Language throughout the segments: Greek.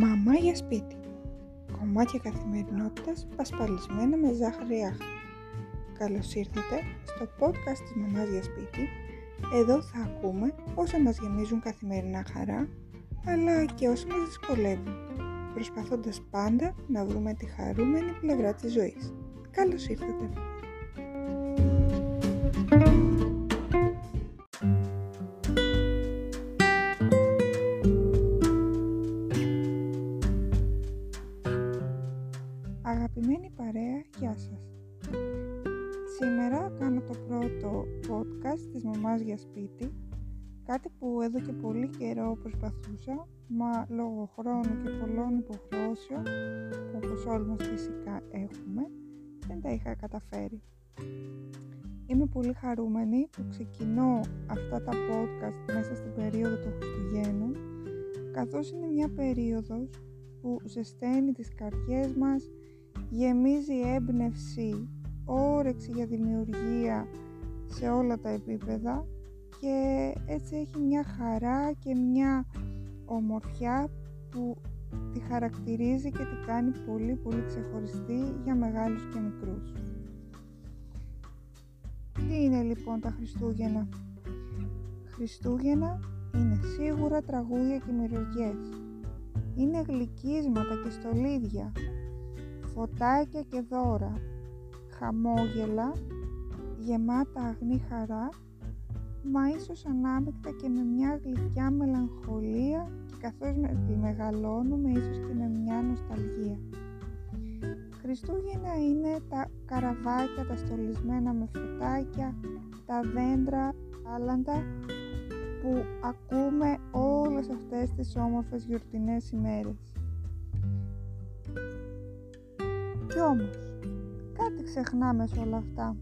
Μαμά για σπίτι. Κομμάτια καθημερινότητας πασπαλισμένα με ζάχαρη άχα. Καλώς ήρθατε στο podcast της Μαμάς για σπίτι. Εδώ θα ακούμε όσα μας γεμίζουν καθημερινά χαρά, αλλά και όσα μας δυσκολεύουν, προσπαθώντας πάντα να βρούμε τη χαρούμενη πλευρά της ζωής. Καλώς ήρθατε! Παρέα, γεια σας. Σήμερα κάνω το πρώτο podcast της μαμάς για σπίτι, κάτι που εδώ και πολύ καιρό προσπαθούσα, μα λόγω χρόνου και πολλών υποχρεώσεων, που όπως όλοι μας φυσικά έχουμε, δεν τα είχα καταφέρει. Είμαι πολύ χαρούμενη που ξεκινώ αυτά τα podcast μέσα στην περίοδο των Χριστουγέννων, καθώς είναι μια περίοδος που ζεσταίνει τις καρδιές μας γεμίζει έμπνευση, όρεξη για δημιουργία σε όλα τα επίπεδα και έτσι έχει μια χαρά και μια ομορφιά που τη χαρακτηρίζει και τη κάνει πολύ πολύ ξεχωριστή για μεγάλους και μικρούς. Τι είναι λοιπόν τα Χριστούγεννα; Χριστούγεννα είναι σίγουρα τραγούδια και μυρωδιές. Είναι γλυκίσματα και στολίδια φωτάκια και δώρα, χαμόγελα, γεμάτα αγνή χαρά, μα ίσως ανάμεικτα και με μια γλυκιά μελαγχολία και καθώς με μεγαλώνουμε ίσως και με μια νοσταλγία. Χριστούγεννα είναι τα καραβάκια, τα στολισμένα με φωτάκια, τα δέντρα, άλαντα που ακούμε όλες αυτές τις όμορφες γιορτινές ημέρες. Κι όμως, κάτι ξεχνάμε σε όλα αυτά.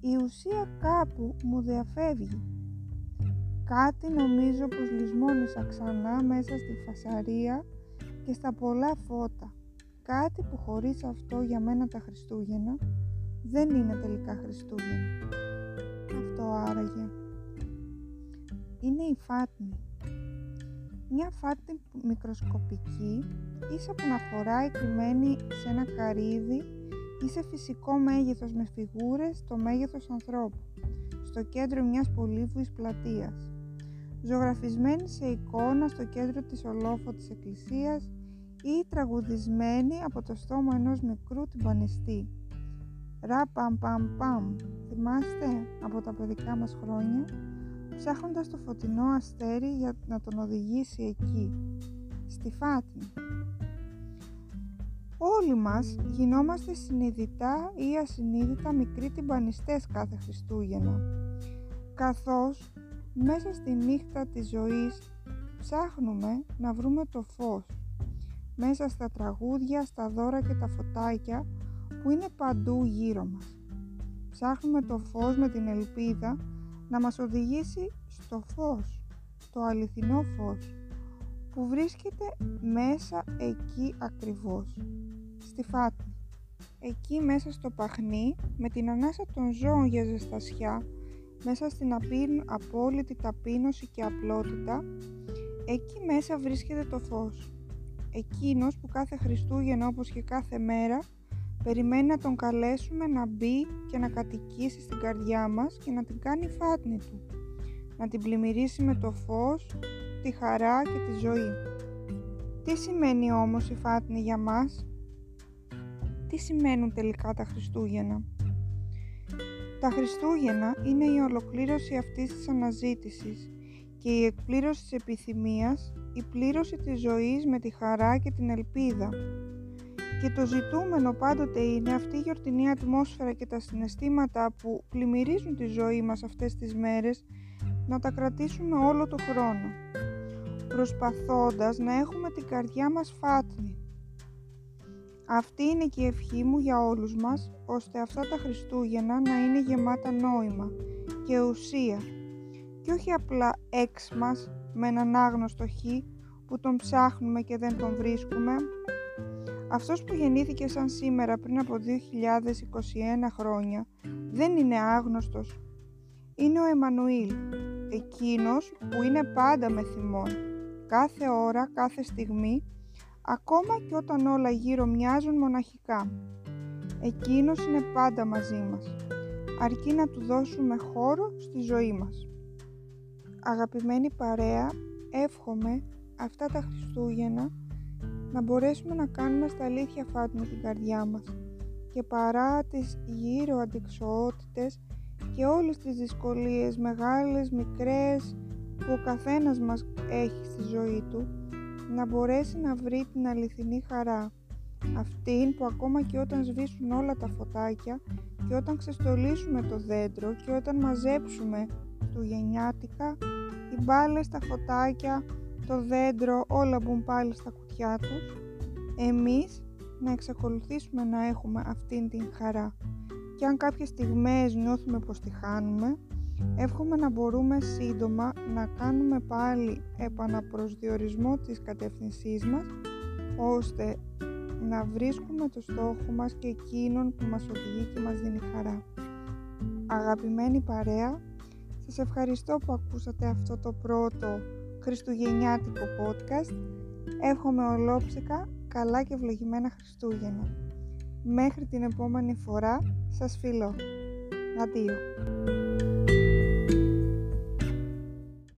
Η ουσία κάπου μου διαφεύγει. Κάτι νομίζω πως λησμόνισα ξανά μέσα στη φασαρία και στα πολλά φώτα. Κάτι που χωρίς αυτό για μένα τα Χριστούγεννα δεν είναι τελικά Χριστούγεννα. Αυτό άραγε. Είναι η φάτνη μια φάρτη μικροσκοπική ίσα που να χωράει κρυμμένη σε ένα καρύδι ή σε φυσικό μέγεθος με φιγούρες το μέγεθος ανθρώπου στο κέντρο μιας πολύβουης πλατείας ζωγραφισμένη σε εικόνα στο κέντρο της ολόφωτης εκκλησίας ή τραγουδισμένη από το στόμα ενός μικρού τυμπανιστή. Ρα παμ παμ παμ, θυμάστε από τα παιδικά μας χρόνια; Ψάχνοντας το φωτεινό αστέρι για να τον οδηγήσει εκεί, στη Φάτνη. Όλοι μας γινόμαστε συνειδητά ή ασυνείδητα μικροί τυμπανιστές κάθε Χριστούγεννα, καθώς μέσα στη νύχτα της ζωής ψάχνουμε να βρούμε το φως, μέσα στα τραγούδια, στα δώρα και τα φωτάκια που είναι παντού γύρω μας. Ψάχνουμε το φως με την ελπίδα να μας οδηγήσει στο φως, το αληθινό φως που βρίσκεται μέσα εκεί ακριβώς, στη φάτνη. Εκεί μέσα στο παχνί, με την ανάσα των ζώων για ζεστασιά, μέσα στην απόλυτη ταπείνωση και απλότητα, εκεί μέσα βρίσκεται το φως. Εκείνος που κάθε Χριστούγεννα όπως και κάθε μέρα Περιμένει να τον καλέσουμε να μπει και να κατοικήσει στην καρδιά μας και να την κάνει φάτνη του. Να την πλημμυρίσει με το φως, τη χαρά και τη ζωή. Τι σημαίνει όμως η φάτνη για μας; Τι σημαίνουν τελικά τα Χριστούγεννα; Τα Χριστούγεννα είναι η ολοκλήρωση αυτής της αναζήτησης και η εκπλήρωση της επιθυμίας, η πλήρωση της ζωής με τη χαρά και την ελπίδα και το ζητούμενο πάντοτε είναι αυτή η γιορτινή ατμόσφαιρα και τα συναισθήματα που πλημμυρίζουν τη ζωή μας αυτές τις μέρες να τα κρατήσουμε όλο το χρόνο, προσπαθώντας να έχουμε την καρδιά μας φάτνη. Αυτή είναι και η ευχή μου για όλους μας, ώστε αυτά τα Χριστούγεννα να είναι γεμάτα νόημα και ουσία και όχι απλά έξ μας με έναν άγνωστο χ που τον ψάχνουμε και δεν τον βρίσκουμε, αυτός που γεννήθηκε σαν σήμερα πριν από 2021 χρόνια δεν είναι άγνωστος. Είναι ο Εμμανουήλ, εκείνος που είναι πάντα με θυμόν, κάθε ώρα, κάθε στιγμή ακόμα και όταν όλα γύρω μοιάζουν μοναχικά. Εκείνος είναι πάντα μαζί μας, αρκεί να του δώσουμε χώρο στη ζωή μας. Αγαπημένη παρέα, εύχομαι αυτά τα Χριστούγεννα να μπορέσουμε να κάνουμε στα αλήθεια φάτουμε την καρδιά μας. Και παρά τις γύρω αντικσοότητες και όλες τις δυσκολίες μεγάλες, μικρές που ο καθένας μας έχει στη ζωή του να μπορέσει να βρει την αληθινή χαρά. Αυτήν που ακόμα και όταν σβήσουν όλα τα φωτάκια και όταν ξεστολίσουμε το δέντρο και όταν μαζέψουμε του γενιάτικα οι μπάλες, τα φωτάκια, το δέντρο όλα μπουν πάλι στα κουτιά τους εμείς να εξακολουθήσουμε να έχουμε αυτήν την χαρά και αν κάποιες στιγμές νιώθουμε πως τη χάνουμε εύχομαι να μπορούμε σύντομα να κάνουμε πάλι επαναπροσδιορισμό της κατεύθυνσής μας ώστε να βρίσκουμε το στόχο μας και εκείνον που μας οδηγεί και μας δίνει χαρά. Αγαπημένη παρέα, σας ευχαριστώ που ακούσατε αυτό το πρώτο χριστουγεννιάτικο podcast. Εύχομαι ολόψυχα καλά και ευλογημένα Χριστούγεννα. Μέχρι την επόμενη φορά σας φιλώ. Αντίο.